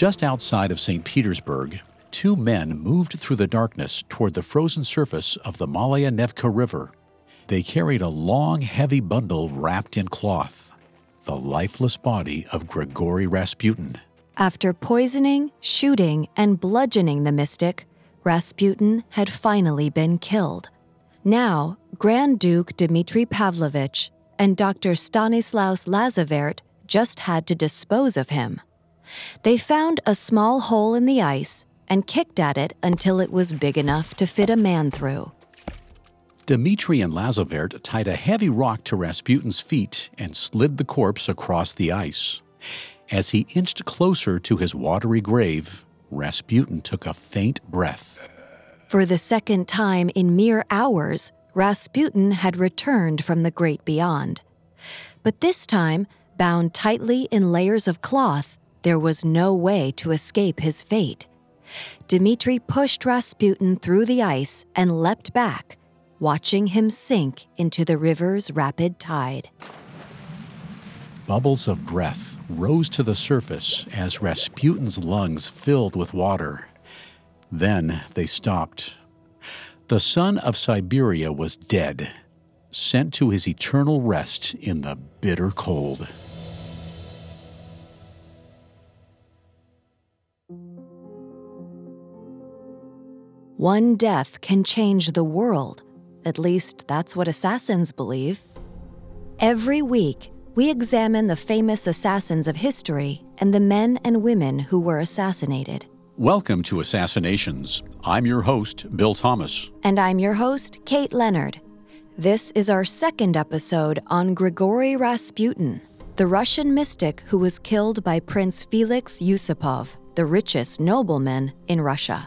Just outside of St. Petersburg, two men moved through the darkness toward the frozen surface of the Malaya Nevka River. They carried a long, heavy bundle wrapped in cloth the lifeless body of Grigory Rasputin. After poisoning, shooting, and bludgeoning the mystic, Rasputin had finally been killed. Now, Grand Duke Dmitri Pavlovich and Dr. Stanislaus Lazovert just had to dispose of him. They found a small hole in the ice and kicked at it until it was big enough to fit a man through. Dmitri and Lazovert tied a heavy rock to Rasputin's feet and slid the corpse across the ice. As he inched closer to his watery grave, Rasputin took a faint breath. For the second time in mere hours, Rasputin had returned from the great beyond. But this time, bound tightly in layers of cloth, there was no way to escape his fate. Dmitri pushed Rasputin through the ice and leapt back, watching him sink into the river's rapid tide. Bubbles of breath rose to the surface as Rasputin's lungs filled with water. Then they stopped. The son of Siberia was dead, sent to his eternal rest in the bitter cold. One death can change the world. At least, that's what assassins believe. Every week, we examine the famous assassins of history and the men and women who were assassinated. Welcome to Assassinations. I'm your host, Bill Thomas. And I'm your host, Kate Leonard. This is our second episode on Grigory Rasputin, the Russian mystic who was killed by Prince Felix Yusupov, the richest nobleman in Russia.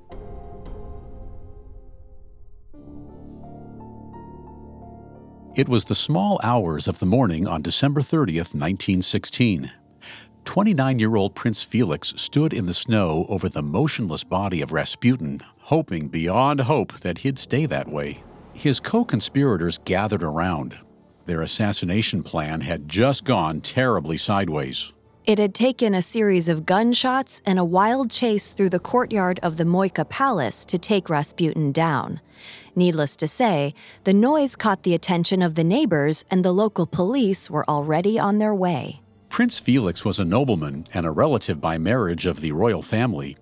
It was the small hours of the morning on December 30th, 1916. 29 year old Prince Felix stood in the snow over the motionless body of Rasputin, hoping beyond hope that he'd stay that way. His co conspirators gathered around. Their assassination plan had just gone terribly sideways. It had taken a series of gunshots and a wild chase through the courtyard of the Moika Palace to take Rasputin down. Needless to say, the noise caught the attention of the neighbors, and the local police were already on their way. Prince Felix was a nobleman and a relative by marriage of the royal family.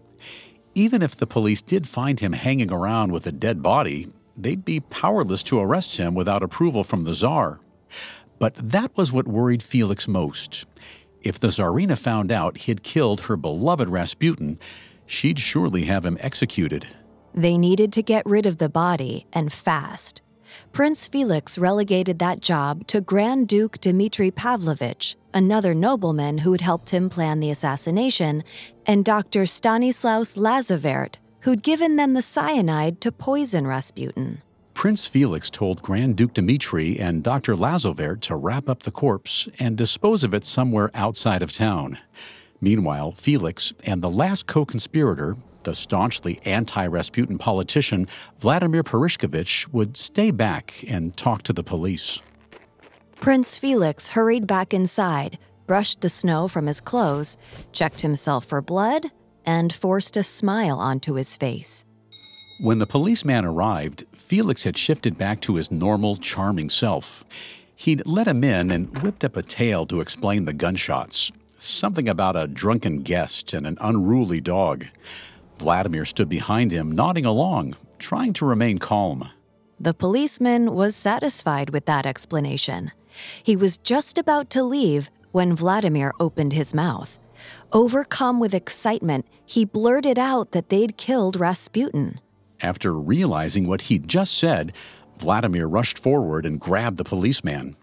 Even if the police did find him hanging around with a dead body, they'd be powerless to arrest him without approval from the Tsar. But that was what worried Felix most. If the Tsarina found out he'd killed her beloved Rasputin, she'd surely have him executed. They needed to get rid of the body, and fast. Prince Felix relegated that job to Grand Duke Dmitri Pavlovich, another nobleman who had helped him plan the assassination, and Dr. Stanislaus Lazovert, who'd given them the cyanide to poison Rasputin. Prince Felix told Grand Duke Dmitri and Dr. Lazovert to wrap up the corpse and dispose of it somewhere outside of town. Meanwhile, Felix and the last co conspirator, the staunchly anti Rasputin politician Vladimir Purishkevich would stay back and talk to the police. Prince Felix hurried back inside, brushed the snow from his clothes, checked himself for blood, and forced a smile onto his face. When the policeman arrived, Felix had shifted back to his normal, charming self. He'd let him in and whipped up a tale to explain the gunshots. Something about a drunken guest and an unruly dog. Vladimir stood behind him, nodding along, trying to remain calm. The policeman was satisfied with that explanation. He was just about to leave when Vladimir opened his mouth. Overcome with excitement, he blurted out that they'd killed Rasputin. After realizing what he'd just said, Vladimir rushed forward and grabbed the policeman.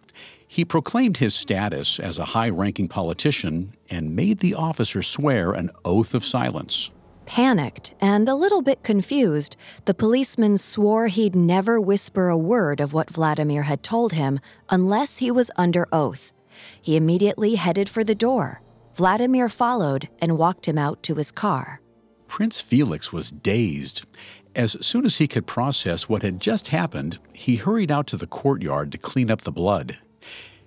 He proclaimed his status as a high ranking politician and made the officer swear an oath of silence. Panicked and a little bit confused, the policeman swore he'd never whisper a word of what Vladimir had told him unless he was under oath. He immediately headed for the door. Vladimir followed and walked him out to his car. Prince Felix was dazed. As soon as he could process what had just happened, he hurried out to the courtyard to clean up the blood.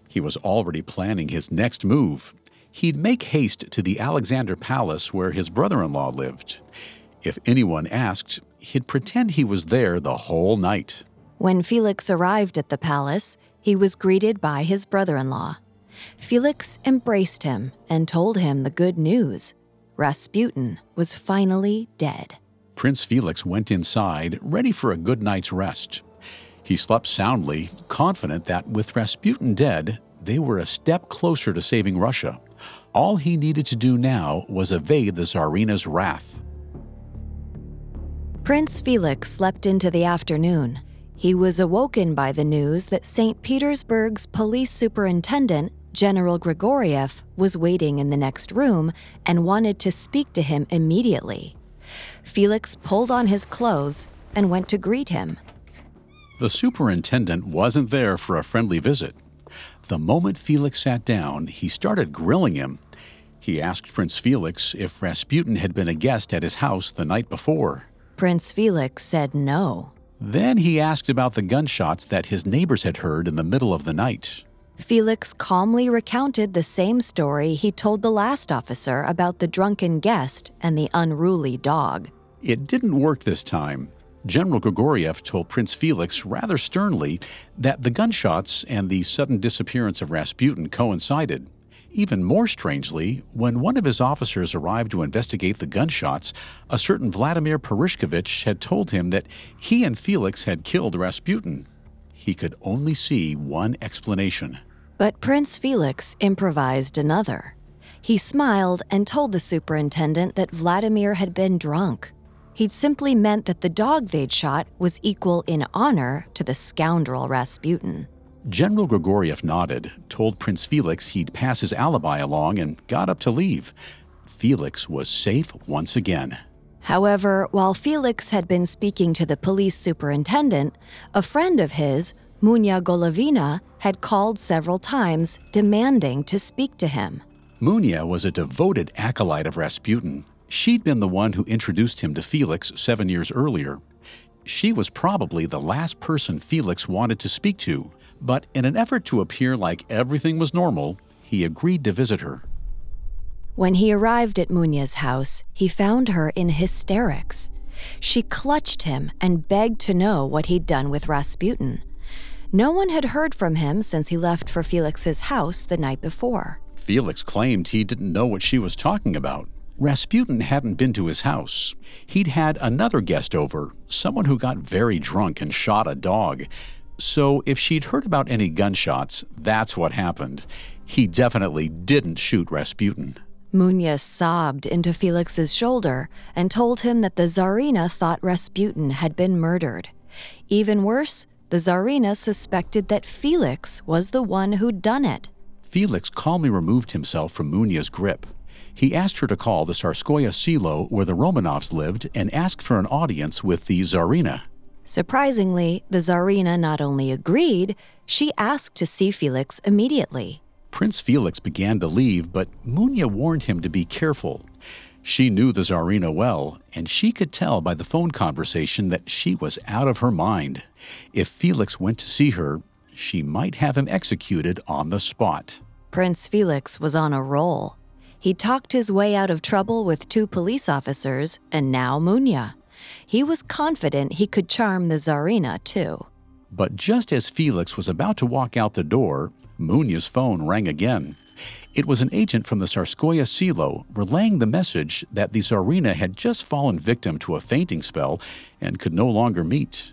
He was already planning his next move. He'd make haste to the Alexander Palace where his brother in law lived. If anyone asked, he'd pretend he was there the whole night. When Felix arrived at the palace, he was greeted by his brother in law. Felix embraced him and told him the good news Rasputin was finally dead. Prince Felix went inside, ready for a good night's rest. He slept soundly, confident that with Rasputin dead, they were a step closer to saving Russia. All he needed to do now was evade the Tsarina's wrath. Prince Felix slept into the afternoon. He was awoken by the news that St. Petersburg's police superintendent, General Grigoriev, was waiting in the next room and wanted to speak to him immediately. Felix pulled on his clothes and went to greet him. The superintendent wasn't there for a friendly visit. The moment Felix sat down, he started grilling him. He asked Prince Felix if Rasputin had been a guest at his house the night before. Prince Felix said no. Then he asked about the gunshots that his neighbors had heard in the middle of the night. Felix calmly recounted the same story he told the last officer about the drunken guest and the unruly dog. It didn't work this time. General Grigoriev told Prince Felix rather sternly that the gunshots and the sudden disappearance of Rasputin coincided. Even more strangely, when one of his officers arrived to investigate the gunshots, a certain Vladimir Purishkevich had told him that he and Felix had killed Rasputin. He could only see one explanation. But Prince Felix improvised another. He smiled and told the superintendent that Vladimir had been drunk. He'd simply meant that the dog they'd shot was equal in honor to the scoundrel Rasputin. General Grigoriev nodded, told Prince Felix he'd pass his alibi along, and got up to leave. Felix was safe once again. However, while Felix had been speaking to the police superintendent, a friend of his, Munya Golovina, had called several times demanding to speak to him. Munya was a devoted acolyte of Rasputin She'd been the one who introduced him to Felix seven years earlier. She was probably the last person Felix wanted to speak to, but in an effort to appear like everything was normal, he agreed to visit her. When he arrived at Munya's house, he found her in hysterics. She clutched him and begged to know what he'd done with Rasputin. No one had heard from him since he left for Felix's house the night before. Felix claimed he didn't know what she was talking about. Rasputin hadn't been to his house. He'd had another guest over, someone who got very drunk and shot a dog. So if she'd heard about any gunshots, that's what happened. He definitely didn't shoot Rasputin. Munya sobbed into Felix's shoulder and told him that the Tsarina thought Rasputin had been murdered. Even worse, the Tsarina suspected that Felix was the one who'd done it. Felix calmly removed himself from Munya's grip. He asked her to call the Tsarskoye Selo where the Romanovs lived and ask for an audience with the Tsarina. Surprisingly, the Tsarina not only agreed, she asked to see Felix immediately. Prince Felix began to leave, but Munya warned him to be careful. She knew the Tsarina well, and she could tell by the phone conversation that she was out of her mind. If Felix went to see her, she might have him executed on the spot. Prince Felix was on a roll. He talked his way out of trouble with two police officers and now Munya. He was confident he could charm the Tsarina, too. But just as Felix was about to walk out the door, Munya's phone rang again. It was an agent from the Tsarskoye Selo relaying the message that the Tsarina had just fallen victim to a fainting spell and could no longer meet.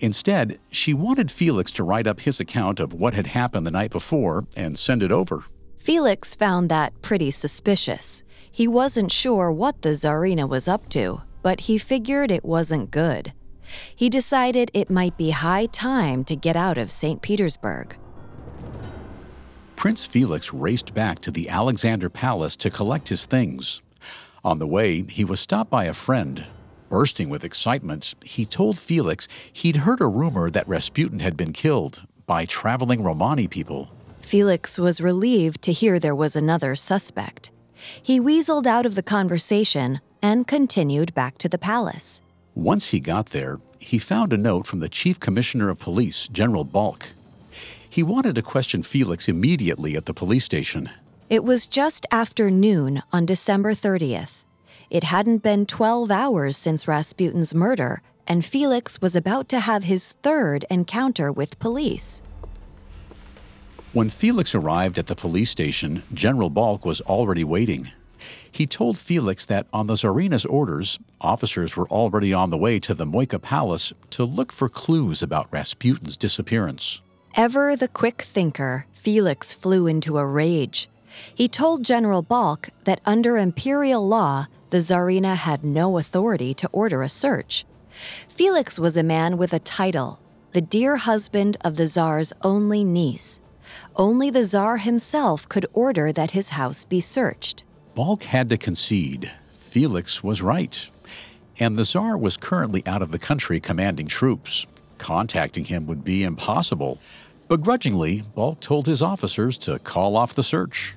Instead, she wanted Felix to write up his account of what had happened the night before and send it over. Felix found that pretty suspicious. He wasn't sure what the Tsarina was up to, but he figured it wasn't good. He decided it might be high time to get out of St. Petersburg. Prince Felix raced back to the Alexander Palace to collect his things. On the way, he was stopped by a friend. Bursting with excitement, he told Felix he'd heard a rumor that Rasputin had been killed by traveling Romani people. Felix was relieved to hear there was another suspect. He weaseled out of the conversation and continued back to the palace. Once he got there, he found a note from the Chief Commissioner of Police, General Balk. He wanted to question Felix immediately at the police station. It was just after noon on December 30th. It hadn't been 12 hours since Rasputin's murder, and Felix was about to have his third encounter with police. When Felix arrived at the police station, General Balk was already waiting. He told Felix that on the Tsarina's orders, officers were already on the way to the Moika Palace to look for clues about Rasputin's disappearance. Ever the quick thinker, Felix flew into a rage. He told General Balk that under imperial law, the Tsarina had no authority to order a search. Felix was a man with a title, the dear husband of the Tsar's only niece. Only the Tsar himself could order that his house be searched. Balk had to concede. Felix was right. And the Tsar was currently out of the country commanding troops. Contacting him would be impossible. Begrudgingly, Balk told his officers to call off the search.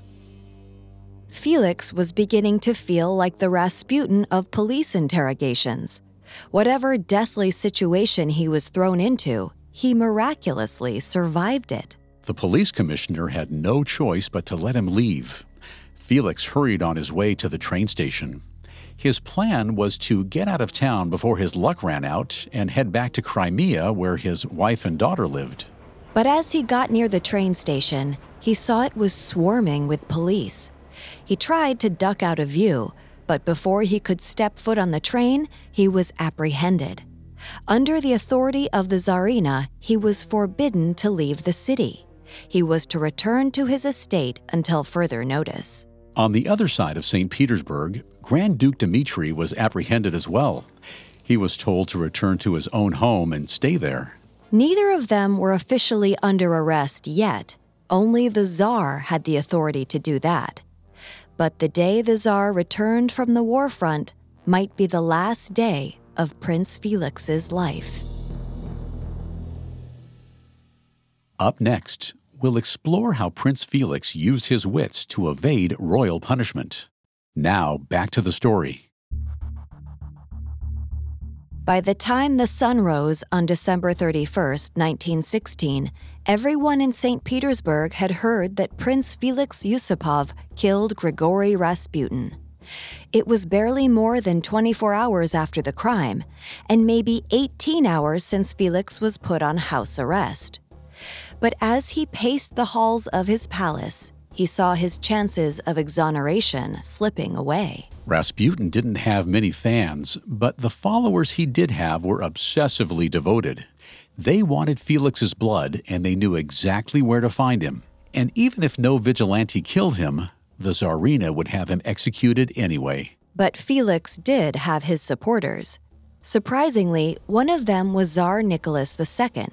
Felix was beginning to feel like the Rasputin of police interrogations. Whatever deathly situation he was thrown into, he miraculously survived it. The police commissioner had no choice but to let him leave. Felix hurried on his way to the train station. His plan was to get out of town before his luck ran out and head back to Crimea, where his wife and daughter lived. But as he got near the train station, he saw it was swarming with police. He tried to duck out of view, but before he could step foot on the train, he was apprehended. Under the authority of the Tsarina, he was forbidden to leave the city. He was to return to his estate until further notice. On the other side of St. Petersburg, Grand Duke Dmitri was apprehended as well. He was told to return to his own home and stay there. Neither of them were officially under arrest yet. Only the Tsar had the authority to do that. But the day the Tsar returned from the war front might be the last day of Prince Felix's life. Up next, we'll explore how Prince Felix used his wits to evade royal punishment. Now, back to the story. By the time the sun rose on December 31st, 1916, everyone in St. Petersburg had heard that Prince Felix Yusupov killed Grigory Rasputin. It was barely more than 24 hours after the crime, and maybe 18 hours since Felix was put on house arrest. But as he paced the halls of his palace, he saw his chances of exoneration slipping away. Rasputin didn't have many fans, but the followers he did have were obsessively devoted. They wanted Felix's blood, and they knew exactly where to find him. And even if no vigilante killed him, the Tsarina would have him executed anyway. But Felix did have his supporters. Surprisingly, one of them was Tsar Nicholas II.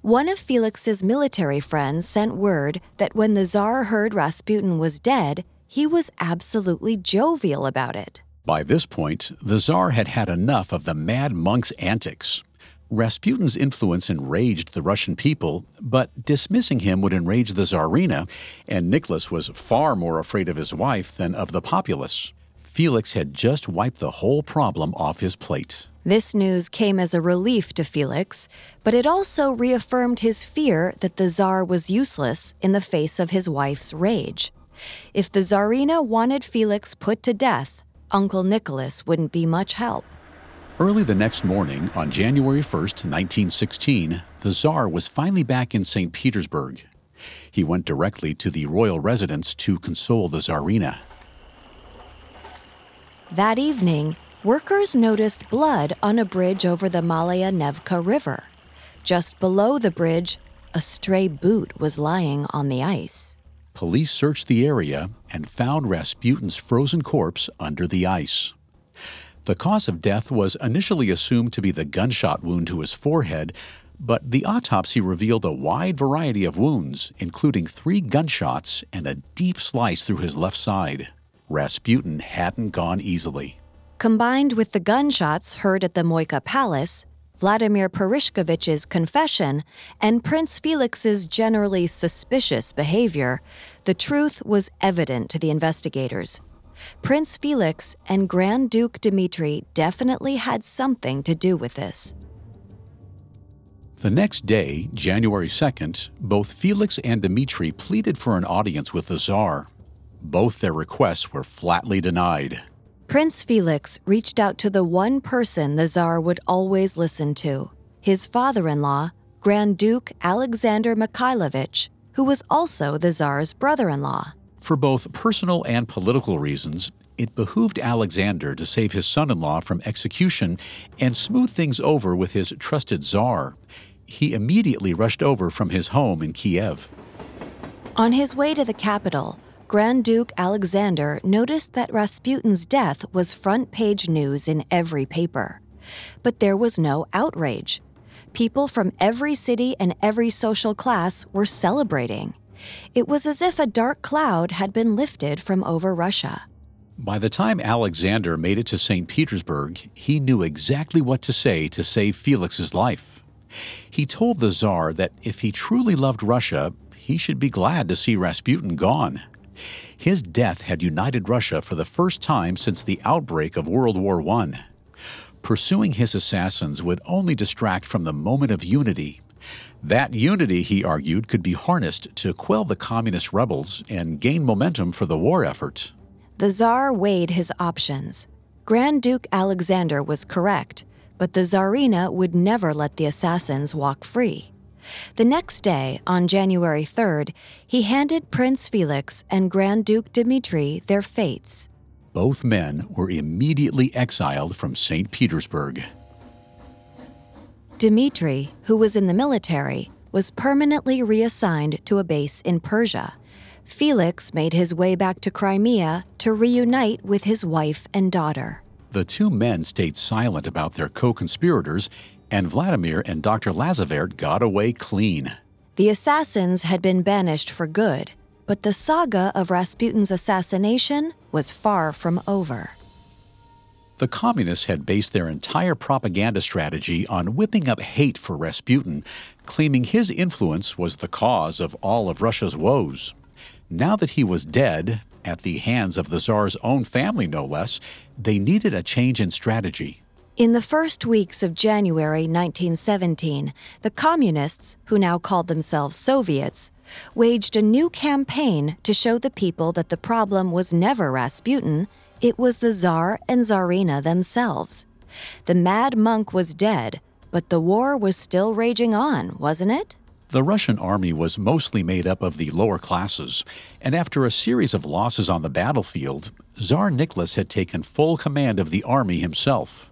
One of Felix's military friends sent word that when the Tsar heard Rasputin was dead, he was absolutely jovial about it. By this point, the Tsar had had enough of the mad monk's antics. Rasputin's influence enraged the Russian people, but dismissing him would enrage the Tsarina, and Nicholas was far more afraid of his wife than of the populace. Felix had just wiped the whole problem off his plate. This news came as a relief to Felix, but it also reaffirmed his fear that the Tsar was useless in the face of his wife's rage. If the Tsarina wanted Felix put to death, Uncle Nicholas wouldn't be much help. Early the next morning, on January 1st, 1916, the Tsar was finally back in St. Petersburg. He went directly to the royal residence to console the Tsarina. That evening, workers noticed blood on a bridge over the Malaya Nevka River. Just below the bridge, a stray boot was lying on the ice. Police searched the area and found Rasputin's frozen corpse under the ice. The cause of death was initially assumed to be the gunshot wound to his forehead, but the autopsy revealed a wide variety of wounds, including three gunshots and a deep slice through his left side. Rasputin hadn't gone easily. Combined with the gunshots heard at the Moika Palace, Vladimir Purishkevich's confession, and Prince Felix's generally suspicious behavior, the truth was evident to the investigators. Prince Felix and Grand Duke Dmitri definitely had something to do with this. The next day, January 2nd, both Felix and Dmitri pleaded for an audience with the Tsar. Both their requests were flatly denied. Prince Felix reached out to the one person the Tsar would always listen to his father in law, Grand Duke Alexander Mikhailovich, who was also the Tsar's brother in law. For both personal and political reasons, it behooved Alexander to save his son in law from execution and smooth things over with his trusted Tsar he immediately rushed over from his home in Kiev. On his way to the capital, Grand Duke Alexander noticed that Rasputin's death was front page news in every paper. But there was no outrage. People from every city and every social class were celebrating. It was as if a dark cloud had been lifted from over Russia. By the time Alexander made it to St. Petersburg, he knew exactly what to say to save Felix's life. He told the Tsar that if he truly loved Russia, he should be glad to see Rasputin gone. His death had united Russia for the first time since the outbreak of World War I. Pursuing his assassins would only distract from the moment of unity. That unity, he argued, could be harnessed to quell the communist rebels and gain momentum for the war effort. The Tsar weighed his options. Grand Duke Alexander was correct but the Tsarina would never let the assassins walk free. The next day, on January 3rd, he handed Prince Felix and Grand Duke Dmitri their fates. Both men were immediately exiled from St. Petersburg. Dmitri, who was in the military, was permanently reassigned to a base in Persia. Felix made his way back to Crimea to reunite with his wife and daughter. The two men stayed silent about their co conspirators, and Vladimir and Dr. Lazovert got away clean. The assassins had been banished for good, but the saga of Rasputin's assassination was far from over. The communists had based their entire propaganda strategy on whipping up hate for Rasputin, claiming his influence was the cause of all of Russia's woes. Now that he was dead, at the hands of the Tsar's own family no less, they needed a change in strategy. In the first weeks of January 1917, the Communists, who now called themselves Soviets, waged a new campaign to show the people that the problem was never Rasputin, it was the Tsar and Tsarina themselves. The mad monk was dead, but the war was still raging on, wasn't it? The Russian army was mostly made up of the lower classes, and after a series of losses on the battlefield, Tsar Nicholas had taken full command of the army himself.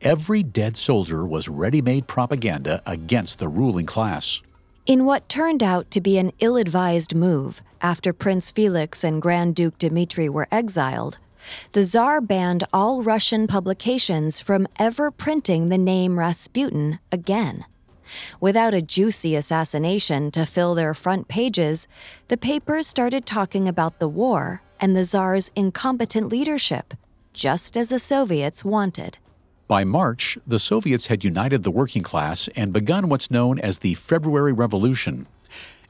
Every dead soldier was ready made propaganda against the ruling class. In what turned out to be an ill advised move, after Prince Felix and Grand Duke Dmitri were exiled, the Tsar banned all Russian publications from ever printing the name Rasputin again. Without a juicy assassination to fill their front pages, the papers started talking about the war and the Tsar's incompetent leadership, just as the Soviets wanted. By March, the Soviets had united the working class and begun what's known as the February Revolution.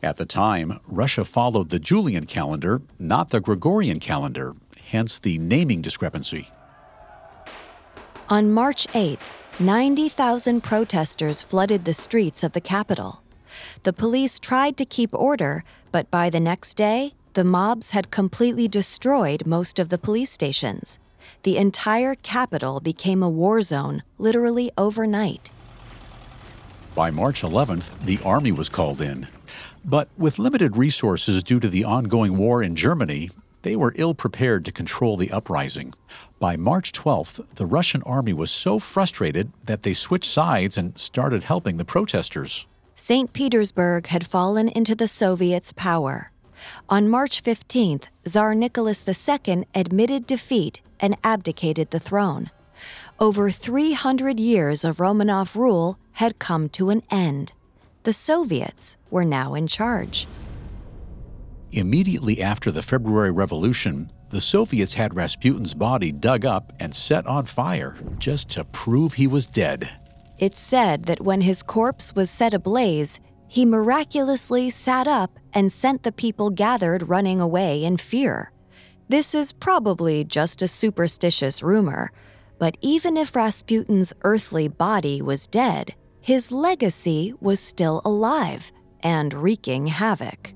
At the time, Russia followed the Julian calendar, not the Gregorian calendar, hence the naming discrepancy. On March 8th, 90,000 protesters flooded the streets of the capital. The police tried to keep order, but by the next day, the mobs had completely destroyed most of the police stations. The entire capital became a war zone literally overnight. By March 11th, the army was called in. But with limited resources due to the ongoing war in Germany, they were ill prepared to control the uprising. By March 12th, the Russian army was so frustrated that they switched sides and started helping the protesters. St. Petersburg had fallen into the Soviets' power. On March 15th, Tsar Nicholas II admitted defeat and abdicated the throne. Over 300 years of Romanov rule had come to an end. The Soviets were now in charge. Immediately after the February Revolution, the Soviets had Rasputin's body dug up and set on fire just to prove he was dead. It's said that when his corpse was set ablaze, he miraculously sat up and sent the people gathered running away in fear. This is probably just a superstitious rumor, but even if Rasputin's earthly body was dead, his legacy was still alive and wreaking havoc.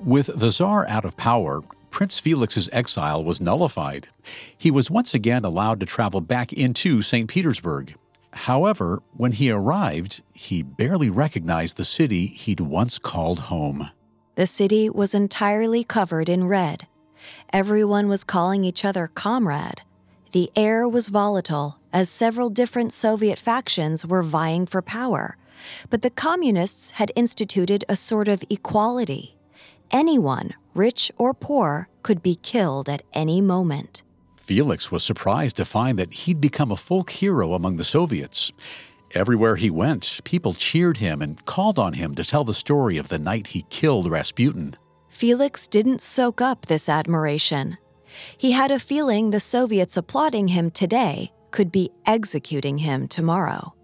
With the Tsar out of power, Prince Felix's exile was nullified. He was once again allowed to travel back into St. Petersburg. However, when he arrived, he barely recognized the city he'd once called home. The city was entirely covered in red. Everyone was calling each other comrade. The air was volatile as several different Soviet factions were vying for power, but the communists had instituted a sort of equality. Anyone, rich or poor, could be killed at any moment. Felix was surprised to find that he'd become a folk hero among the Soviets. Everywhere he went, people cheered him and called on him to tell the story of the night he killed Rasputin. Felix didn't soak up this admiration. He had a feeling the Soviets applauding him today could be executing him tomorrow.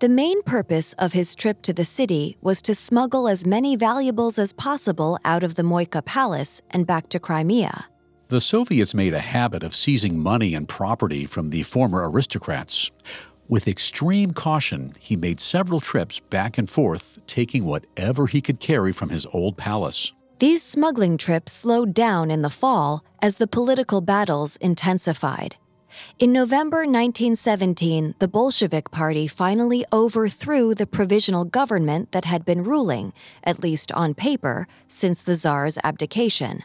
The main purpose of his trip to the city was to smuggle as many valuables as possible out of the Moika Palace and back to Crimea. The Soviets made a habit of seizing money and property from the former aristocrats. With extreme caution, he made several trips back and forth, taking whatever he could carry from his old palace. These smuggling trips slowed down in the fall as the political battles intensified. In November 1917, the Bolshevik Party finally overthrew the provisional government that had been ruling, at least on paper, since the Tsar's abdication.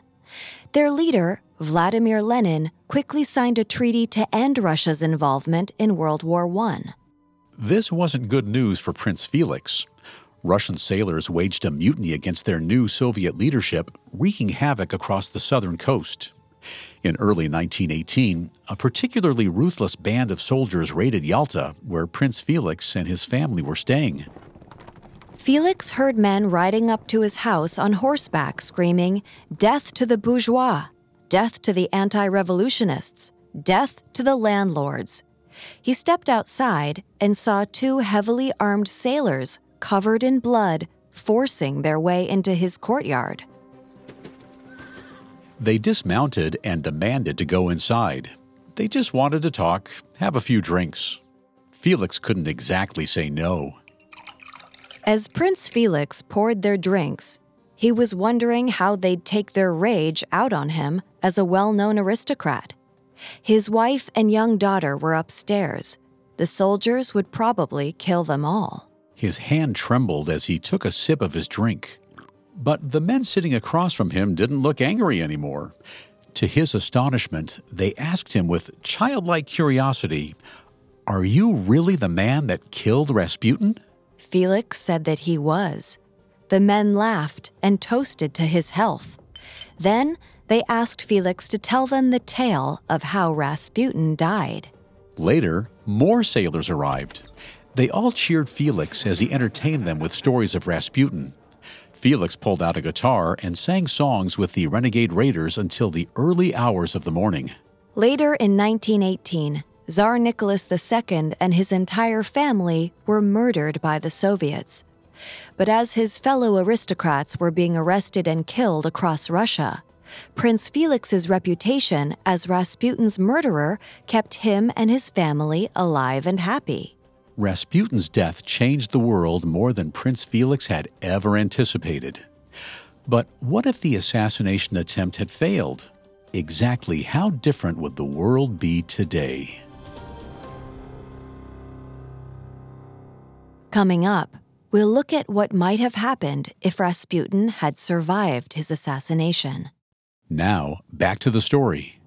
Their leader, Vladimir Lenin, quickly signed a treaty to end Russia's involvement in World War I. This wasn't good news for Prince Felix. Russian sailors waged a mutiny against their new Soviet leadership, wreaking havoc across the southern coast. In early 1918, a particularly ruthless band of soldiers raided Yalta, where Prince Felix and his family were staying. Felix heard men riding up to his house on horseback screaming, Death to the bourgeois! Death to the anti revolutionists! Death to the landlords! He stepped outside and saw two heavily armed sailors covered in blood forcing their way into his courtyard. They dismounted and demanded to go inside. They just wanted to talk, have a few drinks. Felix couldn't exactly say no. As Prince Felix poured their drinks, he was wondering how they'd take their rage out on him as a well known aristocrat. His wife and young daughter were upstairs. The soldiers would probably kill them all. His hand trembled as he took a sip of his drink. But the men sitting across from him didn't look angry anymore. To his astonishment, they asked him with childlike curiosity, Are you really the man that killed Rasputin? Felix said that he was. The men laughed and toasted to his health. Then they asked Felix to tell them the tale of how Rasputin died. Later, more sailors arrived. They all cheered Felix as he entertained them with stories of Rasputin. Felix pulled out a guitar and sang songs with the renegade raiders until the early hours of the morning. Later in 1918, Tsar Nicholas II and his entire family were murdered by the Soviets. But as his fellow aristocrats were being arrested and killed across Russia, Prince Felix's reputation as Rasputin's murderer kept him and his family alive and happy. Rasputin's death changed the world more than Prince Felix had ever anticipated. But what if the assassination attempt had failed? Exactly how different would the world be today? Coming up, we'll look at what might have happened if Rasputin had survived his assassination. Now, back to the story.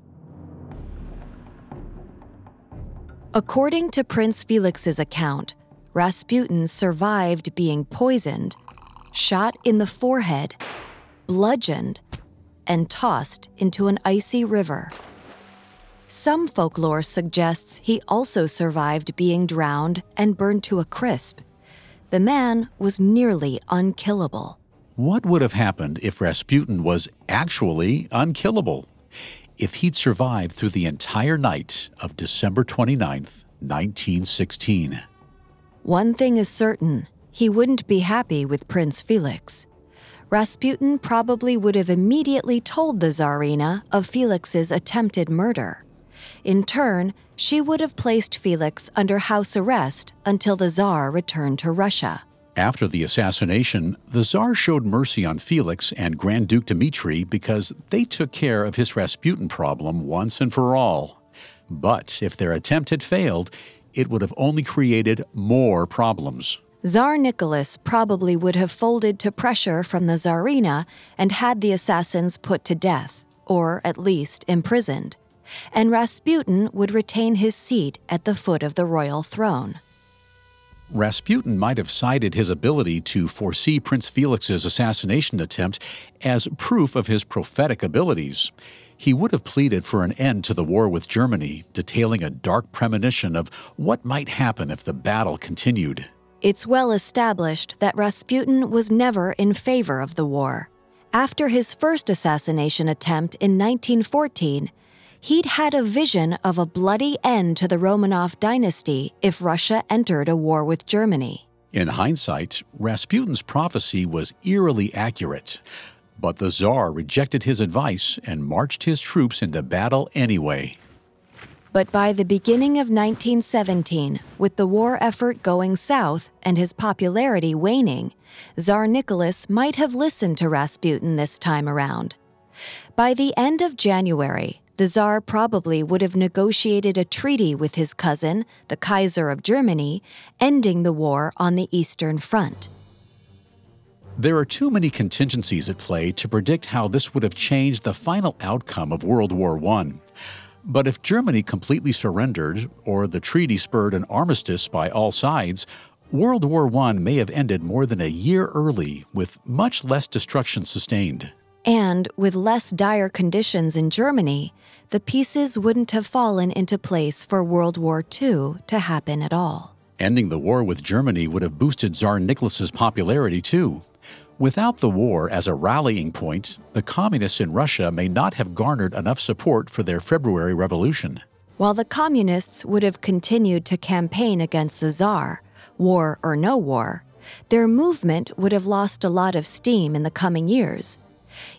According to Prince Felix's account, Rasputin survived being poisoned, shot in the forehead, bludgeoned, and tossed into an icy river. Some folklore suggests he also survived being drowned and burned to a crisp. The man was nearly unkillable. What would have happened if Rasputin was actually unkillable? If he'd survived through the entire night of December 29th, 1916? One thing is certain he wouldn't be happy with Prince Felix. Rasputin probably would have immediately told the Tsarina of Felix's attempted murder. In turn, she would have placed Felix under house arrest until the Tsar returned to Russia. After the assassination, the Tsar showed mercy on Felix and Grand Duke Dmitri because they took care of his Rasputin problem once and for all. But if their attempt had failed, it would have only created more problems. Tsar Nicholas probably would have folded to pressure from the Tsarina and had the assassins put to death, or at least imprisoned. And Rasputin would retain his seat at the foot of the royal throne. Rasputin might have cited his ability to foresee Prince Felix's assassination attempt as proof of his prophetic abilities. He would have pleaded for an end to the war with Germany, detailing a dark premonition of what might happen if the battle continued. It's well established that Rasputin was never in favor of the war. After his first assassination attempt in 1914, he'd had a vision of a bloody end to the Romanov dynasty if Russia entered a war with Germany. In hindsight, Rasputin's prophecy was eerily accurate. But the Tsar rejected his advice and marched his troops into battle anyway. But by the beginning of 1917, with the war effort going south and his popularity waning, Tsar Nicholas might have listened to Rasputin this time around. By the end of January, the Tsar probably would have negotiated a treaty with his cousin, the Kaiser of Germany, ending the war on the Eastern Front. There are too many contingencies at play to predict how this would have changed the final outcome of World War I. But if Germany completely surrendered, or the treaty spurred an armistice by all sides, World War I may have ended more than a year early with much less destruction sustained. And with less dire conditions in Germany, the pieces wouldn't have fallen into place for World War II to happen at all. Ending the war with Germany would have boosted Tsar Nicholas's popularity too. Without the war as a rallying point, the communists in Russia may not have garnered enough support for their February Revolution. While the communists would have continued to campaign against the Tsar, war or no war, their movement would have lost a lot of steam in the coming years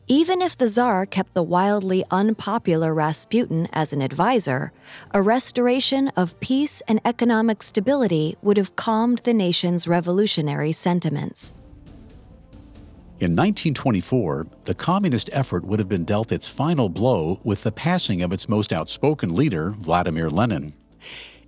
even if the Tsar kept the wildly unpopular Rasputin as an advisor, a restoration of peace and economic stability would have calmed the nation's revolutionary sentiments. In 1924, the communist effort would have been dealt its final blow with the passing of its most outspoken leader, Vladimir Lenin.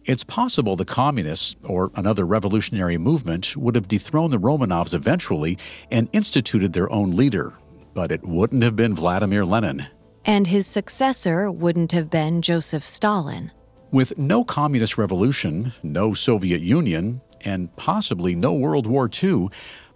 It's possible the communists, or another revolutionary movement, would have dethroned the Romanovs eventually and instituted their own leader, but it wouldn't have been Vladimir Lenin. And his successor wouldn't have been Joseph Stalin. With no communist revolution, no Soviet Union, and possibly no World War II,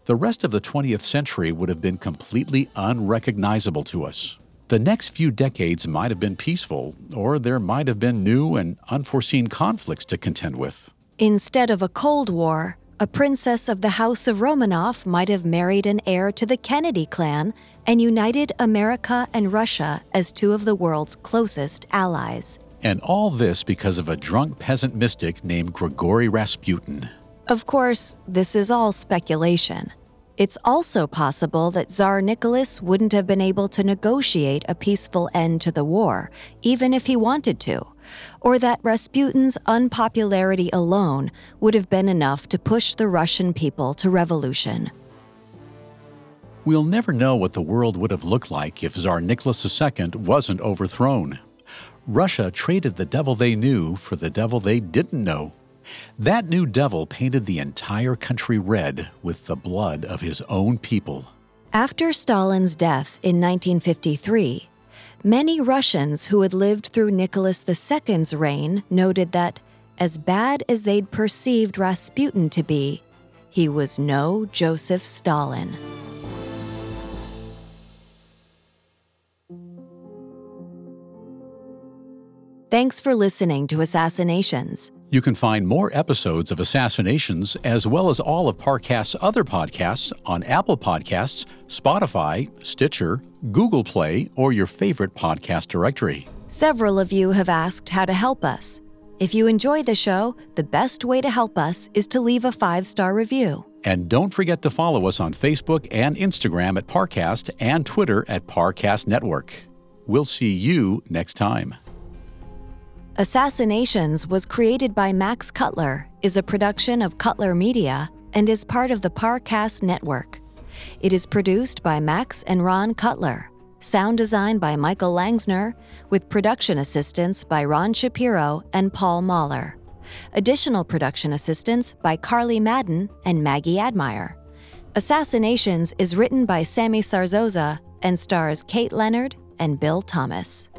the rest of the 20th century would have been completely unrecognizable to us. The next few decades might have been peaceful, or there might have been new and unforeseen conflicts to contend with. Instead of a Cold War, a princess of the House of Romanov might have married an heir to the Kennedy clan and united America and Russia as two of the world's closest allies. And all this because of a drunk peasant mystic named Grigory Rasputin. Of course, this is all speculation. It's also possible that Tsar Nicholas wouldn't have been able to negotiate a peaceful end to the war, even if he wanted to, or that Rasputin's unpopularity alone would have been enough to push the Russian people to revolution. We'll never know what the world would have looked like if Tsar Nicholas II wasn't overthrown. Russia traded the devil they knew for the devil they didn't know. That new devil painted the entire country red with the blood of his own people. After Stalin's death in 1953, many Russians who had lived through Nicholas II's reign noted that, as bad as they'd perceived Rasputin to be, he was no Joseph Stalin. Thanks for listening to Assassinations. You can find more episodes of Assassinations as well as all of Parcast's other podcasts on Apple Podcasts, Spotify, Stitcher, Google Play, or your favorite podcast directory. Several of you have asked how to help us. If you enjoy the show, the best way to help us is to leave a five star review. And don't forget to follow us on Facebook and Instagram at Parcast and Twitter at Parcast Network. We'll see you next time. Assassinations was created by Max Cutler, is a production of Cutler Media, and is part of the Parcast Network. It is produced by Max and Ron Cutler, sound design by Michael Langsner, with production assistance by Ron Shapiro and Paul Mahler. Additional production assistance by Carly Madden and Maggie Admire. Assassinations is written by Sammy Sarzoza and stars Kate Leonard and Bill Thomas.